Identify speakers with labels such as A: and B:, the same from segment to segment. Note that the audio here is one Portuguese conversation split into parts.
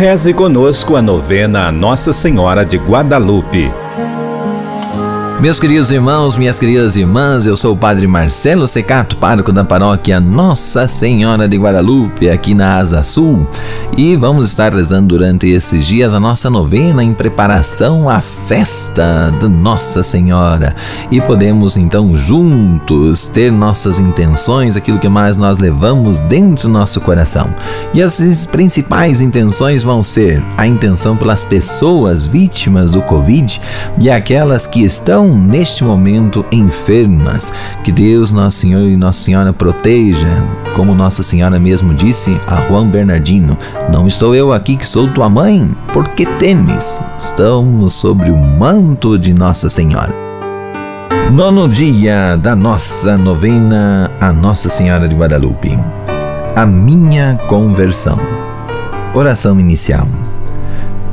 A: Reze conosco a novena Nossa Senhora de Guadalupe.
B: Meus queridos irmãos, minhas queridas irmãs, eu sou o Padre Marcelo Secato, pároco da paróquia Nossa Senhora de Guadalupe, aqui na Asa Sul, e vamos estar rezando durante esses dias a nossa novena em preparação à festa de Nossa Senhora. E podemos então juntos ter nossas intenções, aquilo que mais nós levamos dentro do nosso coração. E as principais intenções vão ser a intenção pelas pessoas vítimas do Covid e aquelas que estão neste momento enfermas. Que Deus, Nosso Senhor e Nossa Senhora proteja, como Nossa Senhora mesmo disse a Juan Bernardino: Não estou eu aqui que sou tua mãe, porque temes? Estamos sobre o manto de Nossa Senhora. Nono dia da nossa novena a Nossa Senhora de Guadalupe. A minha conversão. Oração inicial.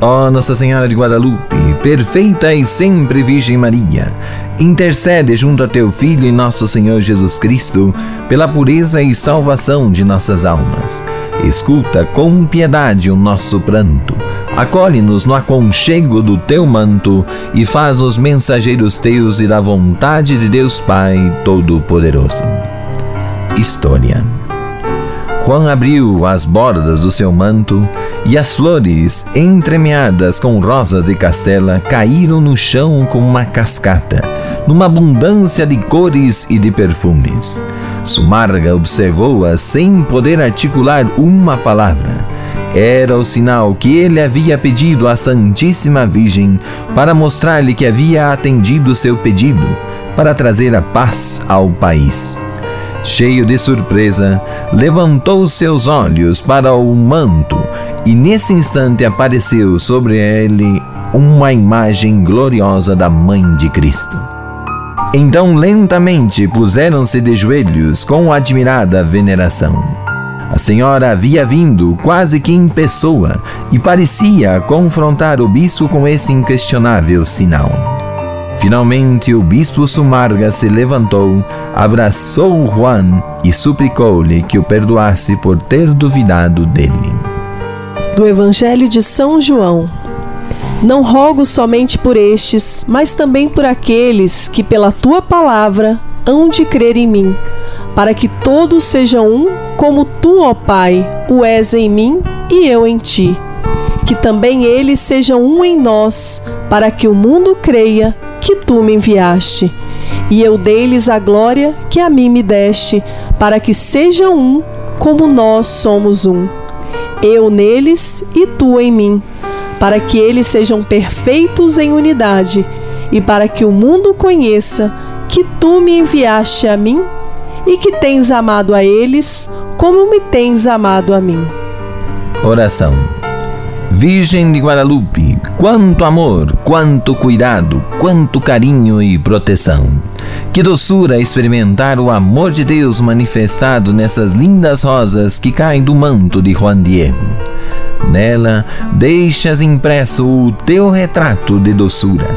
B: Ó Nossa Senhora de Guadalupe, perfeita e sempre Virgem Maria, intercede junto a teu Filho e nosso Senhor Jesus Cristo pela pureza e salvação de nossas almas. Escuta com piedade o nosso pranto, acolhe-nos no aconchego do teu manto e faz-nos mensageiros teus e da vontade de Deus Pai Todo-Poderoso. História Juan abriu as bordas do seu manto e as flores, entremeadas com rosas de castela, caíram no chão como uma cascata, numa abundância de cores e de perfumes. Sumarga observou-as sem poder articular uma palavra. Era o sinal que ele havia pedido à Santíssima Virgem para mostrar-lhe que havia atendido seu pedido, para trazer a paz ao país. Cheio de surpresa, levantou seus olhos para o manto e nesse instante apareceu sobre ele uma imagem gloriosa da Mãe de Cristo. Então lentamente puseram-se de joelhos com admirada veneração. A senhora havia vindo quase que em pessoa e parecia confrontar o bispo com esse inquestionável sinal. Finalmente o bispo Sumarga se levantou, abraçou Juan e suplicou-lhe que o perdoasse por ter duvidado dele.
C: Do Evangelho de São João. Não rogo somente por estes, mas também por aqueles que pela tua palavra hão de crer em mim, para que todos sejam um, como tu, ó Pai, o és em mim e eu em ti. Que também eles sejam um em nós, para que o mundo creia que tu me enviaste. E eu dei-lhes a glória que a mim me deste, para que sejam um, como nós somos um. Eu neles e tu em mim, para que eles sejam perfeitos em unidade, e para que o mundo conheça que tu me enviaste a mim e que tens amado a eles como me tens amado a mim.
B: Oração. Virgem de Guadalupe, quanto amor, quanto cuidado, quanto carinho e proteção. Que doçura experimentar o amor de Deus manifestado nessas lindas rosas que caem do manto de Juan Diego. Nela deixas impresso o teu retrato de doçura.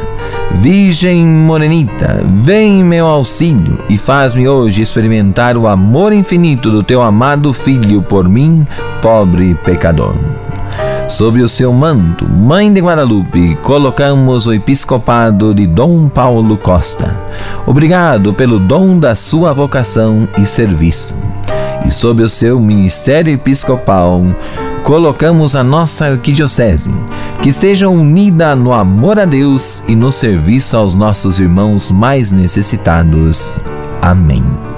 B: Virgem Morenita, vem meu auxílio e faz-me hoje experimentar o amor infinito do teu amado Filho por mim, pobre pecador. Sob o seu manto, Mãe de Guadalupe, colocamos o episcopado de Dom Paulo Costa. Obrigado pelo dom da sua vocação e serviço. E sob o seu ministério episcopal, colocamos a nossa arquidiocese, que esteja unida no amor a Deus e no serviço aos nossos irmãos mais necessitados. Amém.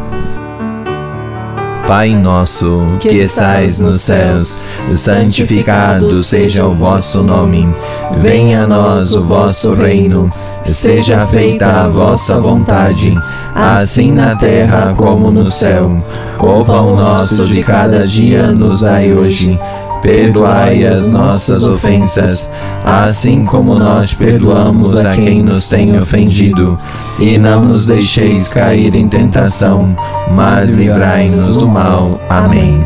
B: Pai nosso, que estais nos céus, santificado seja o vosso nome. Venha a nós o vosso reino. Seja feita a vossa vontade, assim na terra como no céu. O pão nosso de cada dia nos dai hoje Perdoai as nossas ofensas, assim como nós perdoamos a quem nos tem ofendido. E não nos deixeis cair em tentação, mas livrai-nos do mal. Amém.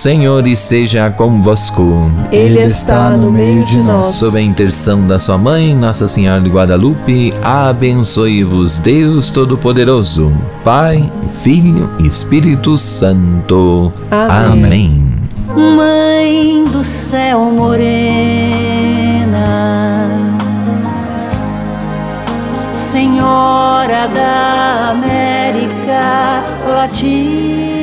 B: Senhor esteja convosco.
C: Ele está no meio de nós.
B: Sob a intercessão da sua mãe, Nossa Senhora de Guadalupe, abençoe-vos Deus Todo-Poderoso, Pai, Filho e Espírito Santo.
C: Amém.
B: Amém.
D: Mãe do céu morena, Senhora da América Latina